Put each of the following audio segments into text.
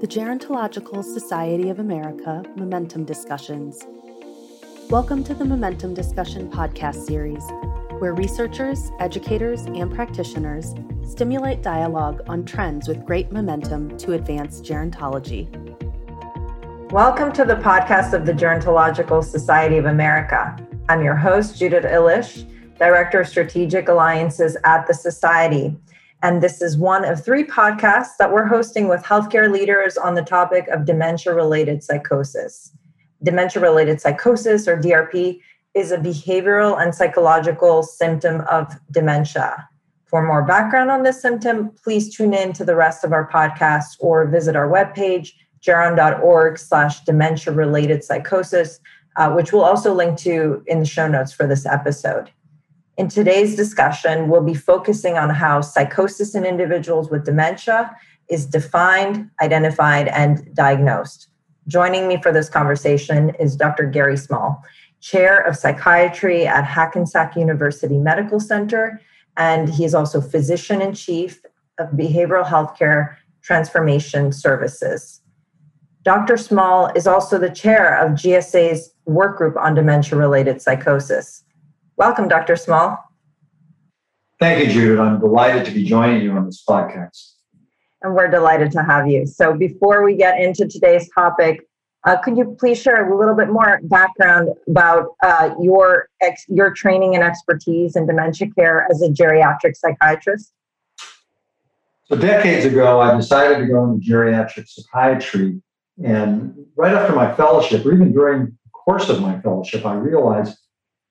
the Gerontological Society of America Momentum Discussions. Welcome to the Momentum Discussion podcast series, where researchers, educators, and practitioners stimulate dialogue on trends with great momentum to advance gerontology. Welcome to the podcast of the Gerontological Society of America. I'm your host, Judith Illish, Director of Strategic Alliances at the Society. And this is one of three podcasts that we're hosting with healthcare leaders on the topic of dementia related psychosis. Dementia related psychosis, or DRP, is a behavioral and psychological symptom of dementia. For more background on this symptom, please tune in to the rest of our podcast or visit our webpage, geron.org slash dementia related psychosis, uh, which we'll also link to in the show notes for this episode. In today's discussion, we'll be focusing on how psychosis in individuals with dementia is defined, identified, and diagnosed. Joining me for this conversation is Dr. Gary Small, Chair of Psychiatry at Hackensack University Medical Center, and he is also Physician in Chief of Behavioral Healthcare Transformation Services. Dr. Small is also the chair of GSA's work group on dementia related psychosis. Welcome, Dr. Small. Thank you, Judith. I'm delighted to be joining you on this podcast. And we're delighted to have you. So, before we get into today's topic, uh, could you please share a little bit more background about uh, your ex- your training and expertise in dementia care as a geriatric psychiatrist? So, decades ago, I decided to go into geriatric psychiatry. And right after my fellowship, or even during the course of my fellowship, I realized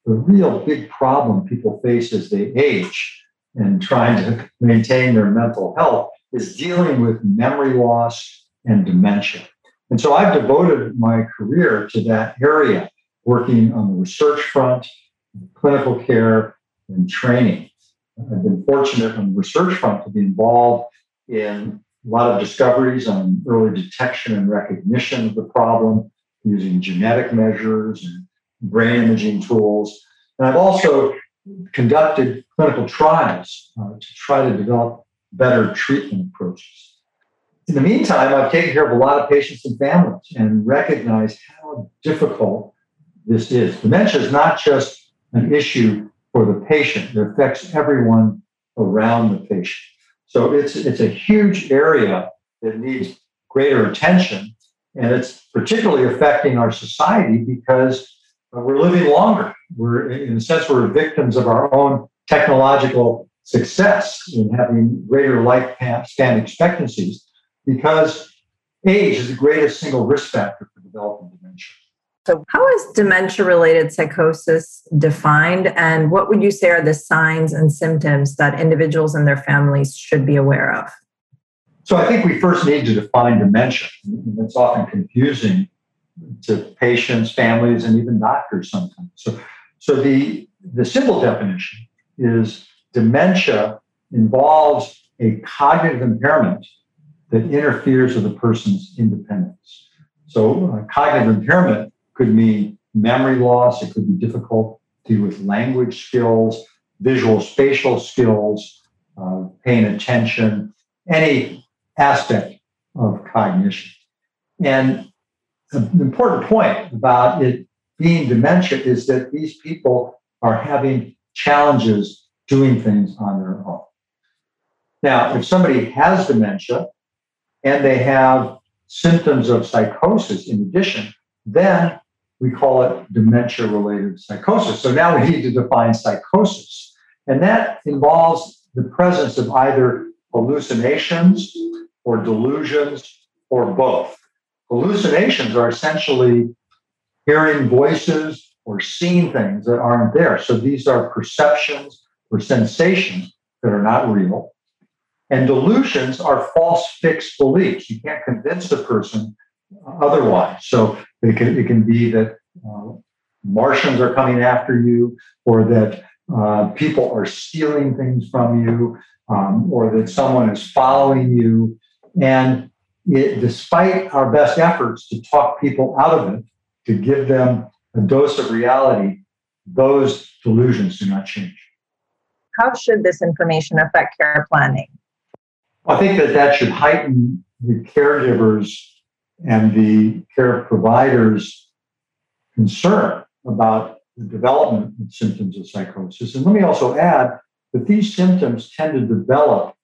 the real big problem people face as they age and trying to maintain their mental health is dealing with memory loss and dementia. And so I've devoted my career to that area, working on the research front, clinical care, and training. I've been fortunate on the research front to be involved in a lot of discoveries on early detection and recognition of the problem using genetic measures and brain imaging tools. And I've also conducted clinical trials uh, to try to develop better treatment approaches. In the meantime, I've taken care of a lot of patients and families and recognized how difficult this is. Dementia is not just an issue for the patient, it affects everyone around the patient. So it's, it's a huge area that needs greater attention. And it's particularly affecting our society because we're living longer. We're, in a sense, we're victims of our own technological success in having greater lifespan expectancies because age is the greatest single risk factor for developing dementia. So, how is dementia related psychosis defined, and what would you say are the signs and symptoms that individuals and their families should be aware of? So, I think we first need to define dementia. It's often confusing to patients, families, and even doctors sometimes. So, so the, the simple definition is dementia involves a cognitive impairment that interferes with a person's independence. So, uh, cognitive impairment could mean memory loss, it could be difficulty with language skills, visual spatial skills, uh, paying attention, any aspect of cognition. And an important point about it being dementia is that these people are having challenges doing things on their own. Now, if somebody has dementia and they have symptoms of psychosis in addition, then we call it dementia related psychosis. So now we need to define psychosis. And that involves the presence of either hallucinations or delusions or both. Hallucinations are essentially hearing voices or seeing things that aren't there. So these are perceptions or sensations that are not real. And delusions are false fixed beliefs. You can't convince a person otherwise. So it can, it can be that uh, Martians are coming after you, or that uh, people are stealing things from you, um, or that someone is following you. And it, despite our best efforts to talk people out of it, to give them a dose of reality, those delusions do not change. How should this information affect care planning? I think that that should heighten the caregivers and the care providers concern about the development of symptoms of psychosis. And let me also add that these symptoms tend to develop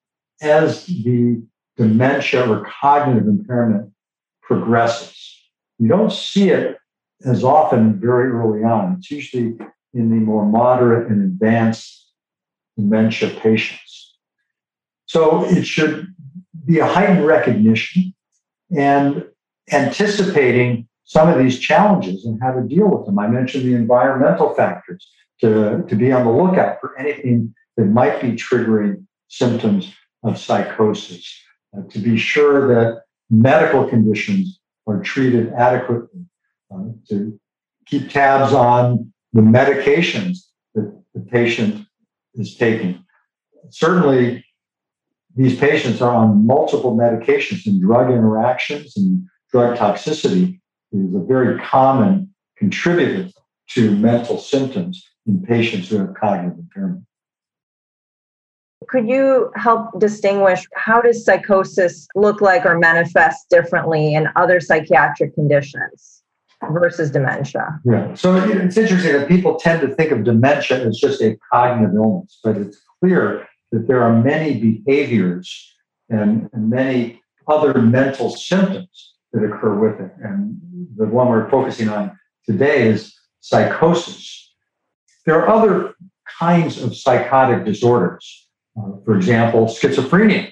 as the dementia or cognitive impairment progresses. You don't see it as often very early on. It's usually in the more moderate and advanced dementia patients. So it should be a heightened recognition and anticipating some of these challenges and how to deal with them. I mentioned the environmental factors to, to be on the lookout for anything that might be triggering symptoms of psychosis, uh, to be sure that medical conditions are treated adequately, uh, to keep tabs on the medications that the patient is taking. Certainly, these patients are on multiple medications and drug interactions and drug toxicity is a very common contributor to mental symptoms in patients who have cognitive impairment. Could you help distinguish how does psychosis look like or manifest differently in other psychiatric conditions versus dementia? Yeah, so it's interesting that people tend to think of dementia as just a cognitive illness, but it's clear that there are many behaviors and, and many other mental symptoms that occur with it. And the one we're focusing on today is psychosis. There are other kinds of psychotic disorders. Uh, for example, schizophrenia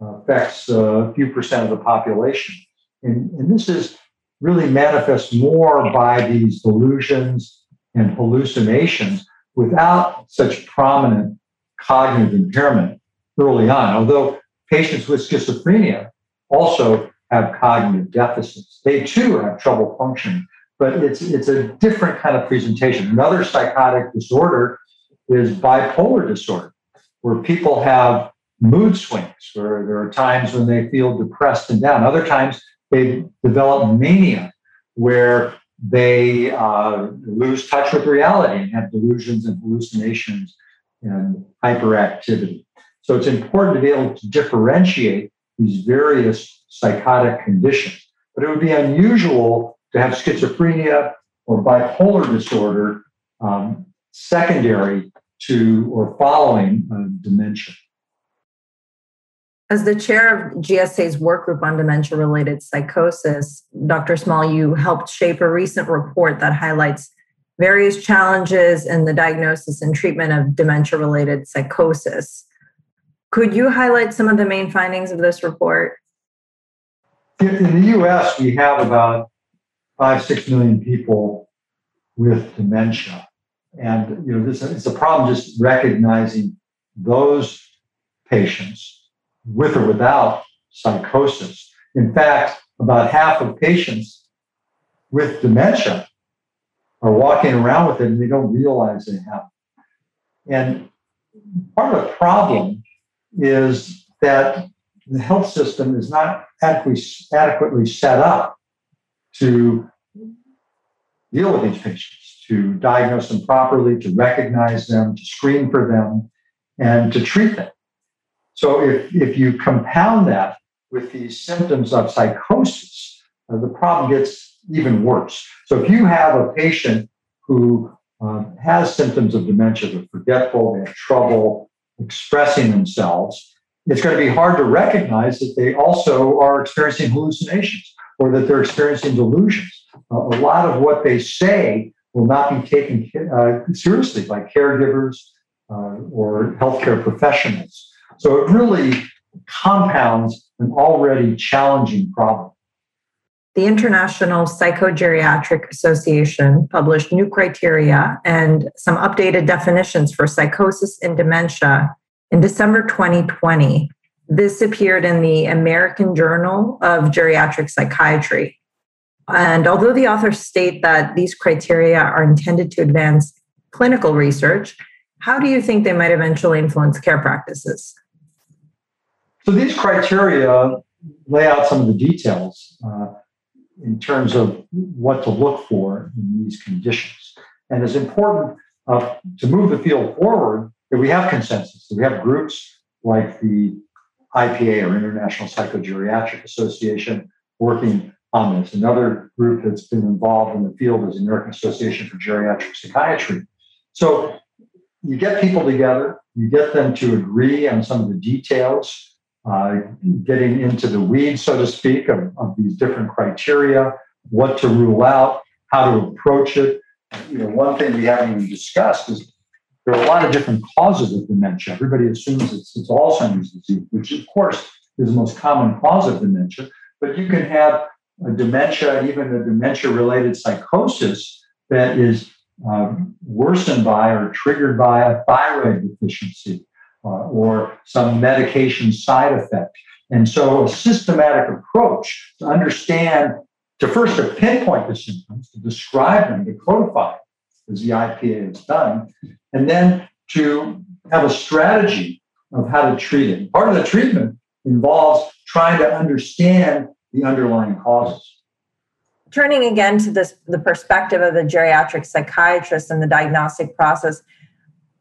affects a few percent of the population. And, and this is really manifests more by these delusions and hallucinations without such prominent cognitive impairment early on. Although patients with schizophrenia also have cognitive deficits. They too have trouble functioning, but it's, it's a different kind of presentation. Another psychotic disorder is bipolar disorder, where people have mood swings, where there are times when they feel depressed and down. Other times they develop mania, where they uh, lose touch with reality and have delusions and hallucinations and hyperactivity. So it's important to be able to differentiate these various psychotic conditions. But it would be unusual to have schizophrenia or bipolar disorder um, secondary to or following uh, dementia. As the chair of GSA's work group on dementia related psychosis, Dr. Small, you helped shape a recent report that highlights various challenges in the diagnosis and treatment of dementia related psychosis. Could you highlight some of the main findings of this report? In the US, we have about five, six million people with dementia. And you know, this it's a problem just recognizing those patients with or without psychosis. In fact, about half of patients with dementia are walking around with it and they don't realize they have it. And part of the problem is that the health system is not adequately, adequately set up to deal with these patients, to diagnose them properly, to recognize them, to screen for them, and to treat them. So if, if you compound that with these symptoms of psychosis, uh, the problem gets even worse. So if you have a patient who um, has symptoms of dementia, they're forgetful, they have trouble expressing themselves, it's going to be hard to recognize that they also are experiencing hallucinations or that they're experiencing delusions. Uh, a lot of what they say will not be taken uh, seriously by caregivers uh, or healthcare professionals. So it really compounds an already challenging problem the International Psychogeriatric Association published new criteria and some updated definitions for psychosis and dementia in December 2020. This appeared in the American Journal of Geriatric Psychiatry. And although the authors state that these criteria are intended to advance clinical research, how do you think they might eventually influence care practices? So these criteria lay out some of the details. Uh, in terms of what to look for in these conditions. And it's important uh, to move the field forward that we have consensus, that we have groups like the IPA or International Psychogeriatric Association working on this. Another group that's been involved in the field is the American Association for Geriatric Psychiatry. So you get people together, you get them to agree on some of the details, uh, getting into the weeds, so to speak, of, of these different criteria, what to rule out, how to approach it. You know, one thing we haven't even discussed is there are a lot of different causes of dementia. Everybody assumes it's, it's Alzheimer's disease, which of course is the most common cause of dementia. But you can have dementia, even a dementia-related psychosis that is um, worsened by or triggered by a thyroid deficiency uh, or some medication side effect. And so, a systematic approach to understand, to first to pinpoint the symptoms, to describe them, to codify, as the IPA has done, and then to have a strategy of how to treat it. Part of the treatment involves trying to understand the underlying causes. Turning again to this, the perspective of the geriatric psychiatrist and the diagnostic process,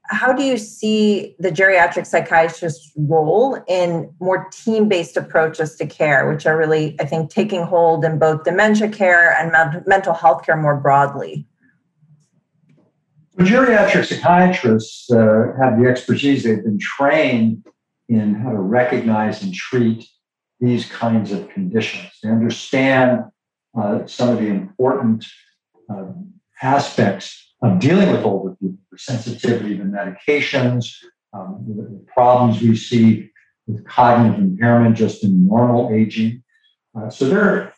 how do you see the geriatric psychiatrist's role in more team-based approaches to care, which are really, I think, taking hold in both dementia care and mental health care more broadly? Well, geriatric psychiatrists uh, have the expertise. They've been trained in how to recognize and treat these kinds of conditions. They understand uh, some of the important uh, aspects of dealing with older people, the sensitivity to medications, um, the, the, problems we see with cognitive impairment just in normal aging. Uh, so they're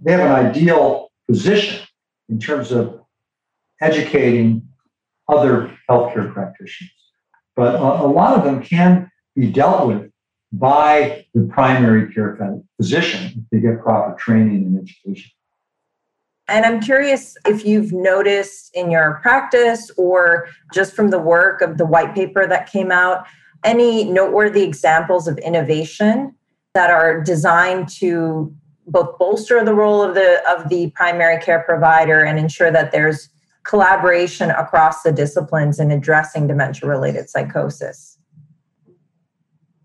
they have an ideal position in terms of educating other healthcare practitioners. But a, a lot of them can be dealt with by the primary care physician to get proper training and education. And I'm curious if you've noticed in your practice or just from the work of the white paper that came out, any noteworthy examples of innovation that are designed to both bolster the role of the of the primary care provider and ensure that there's collaboration across the disciplines in addressing dementia related psychosis.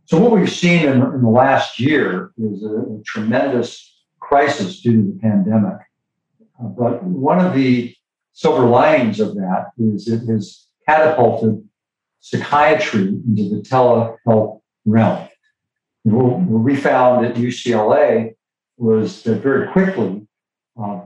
So, what we've seen in, in the last year is a, a, tremendous crisis due to the pandemic. Uh, but one of the silver linings of that is it has catapulted psychiatry into the telehealth realm. what we found at UCLA was that very quickly uh,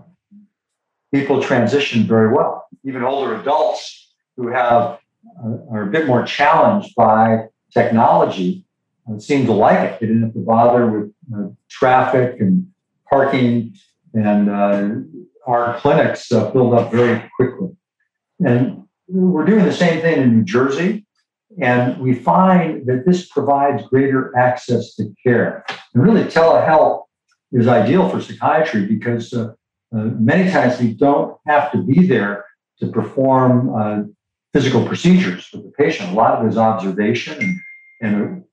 people transitioned very well. Even older adults who have uh, are a bit more challenged by technology uh, seem to like it. They didn't have to bother with uh, traffic and parking, and uh, our clinics uh, filled up very quickly. And we're doing the same thing in New Jersey. And we find that this provides greater access to care. And really, telehealth is ideal for psychiatry because uh, uh, many times we don't have to be there to perform uh, physical procedures with the patient. A lot of it is observation, and, and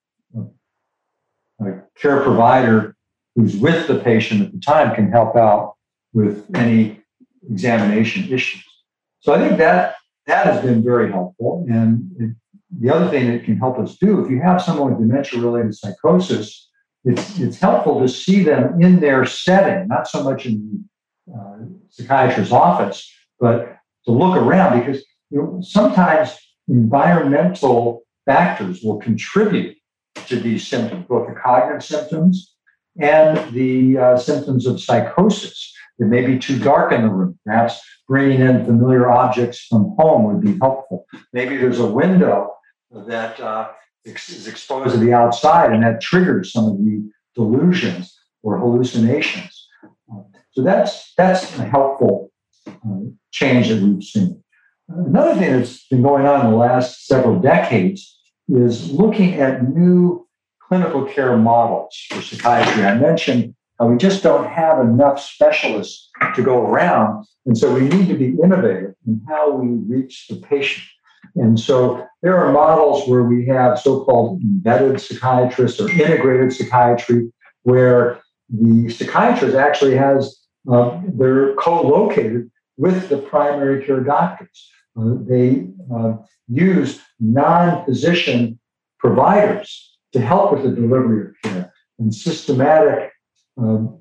a, care provider who's with the patient at the time can help out with any examination issues. So I think that that has been very helpful. And it, the other thing that can help us do, if you have someone with dementia-related psychosis, it's, it's helpful to see them in their setting, not so much in uh, psychiatrist's office, but to look around because you know, sometimes environmental factors will contribute to these symptoms, both the cognitive symptoms and the uh, symptoms of psychosis. It may be too dark in the room. Perhaps bringing in familiar objects from home would be helpful. Maybe there's a window that uh, is exposed to the outside and that triggers some of the delusions or hallucinations. So that's that's a helpful uh, change that we've seen. Another thing that's been going on in the last several decades is looking at new clinical care models for psychiatry. I mentioned how we just don't have enough specialists to go around, and so we need to be innovative in how we reach the patient. And so there are models where we have so called embedded psychiatrists or integrated psychiatry, where the psychiatrist actually has uh, they're co-located with the primary care doctors. They uh, use non-physician providers to help with the delivery of care and systematic, um,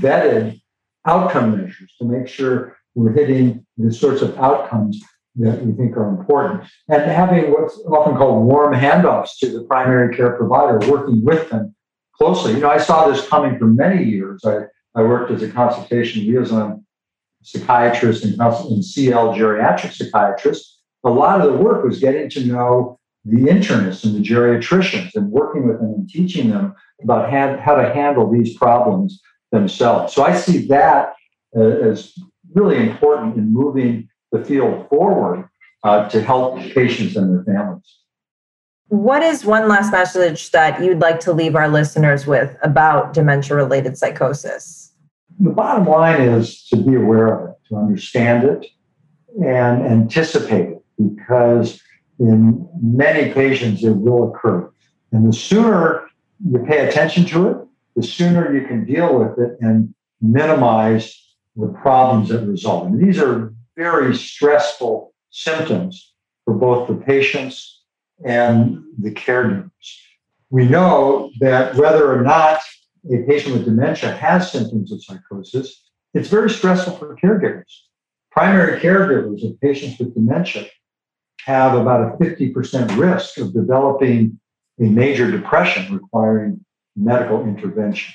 vetted outcome measures to make sure we're hitting the sorts of outcomes that we think are important. And having what's often called warm handoffs to the primary care provider, working with them closely. You know, I saw this coming for many years. I, I worked as a consultation liaison psychiatrist and, and CL geriatric psychiatrist. A lot of the work was getting to know the internists and the geriatricians and working with them and teaching them about how to handle these problems themselves. So I see that uh, as really important in moving the field forward uh, to help patients and their families. What is one last message that you'd like to leave our listeners with about dementia related psychosis? The bottom line is to be aware of it, to understand it, and anticipate it because in many patients it will occur. And the sooner you pay attention to it, the sooner you can deal with it and minimize the problems that result. And these are very stressful symptoms for both the patients and the caregivers. We know that whether or not a patient with dementia has symptoms of psychosis, it's very stressful for caregivers. Primary caregivers of patients with dementia have about a 50% risk of developing a major depression requiring medical intervention.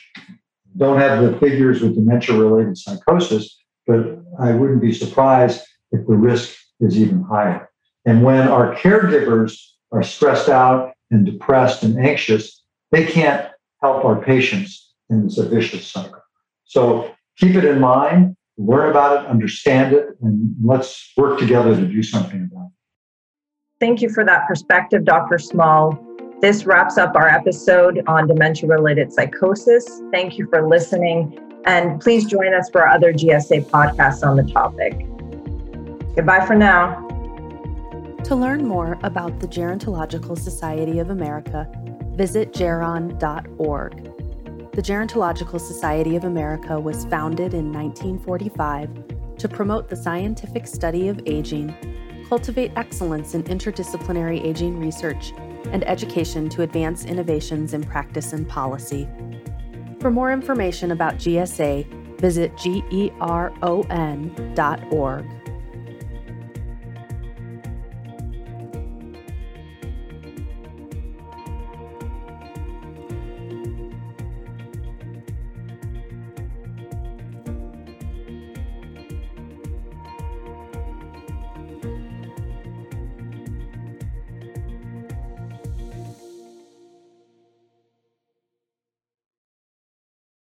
Don't have the figures with dementia related psychosis, but I wouldn't be surprised if the risk is even higher. And when our caregivers are stressed out and depressed and anxious, they can't help our patients in this vicious cycle. So keep it in mind, learn about it, understand it, and let's work together to do something about it. Thank you for that perspective, Dr. Small. This wraps up our episode on dementia related psychosis. Thank you for listening. And please join us for other GSA podcasts on the topic. Goodbye for now. To learn more about the Gerontological Society of America, visit geron.org. The Gerontological Society of America was founded in 1945 to promote the scientific study of aging, cultivate excellence in interdisciplinary aging research, and education to advance innovations in practice and policy. For more information about GSA, visit geron.org.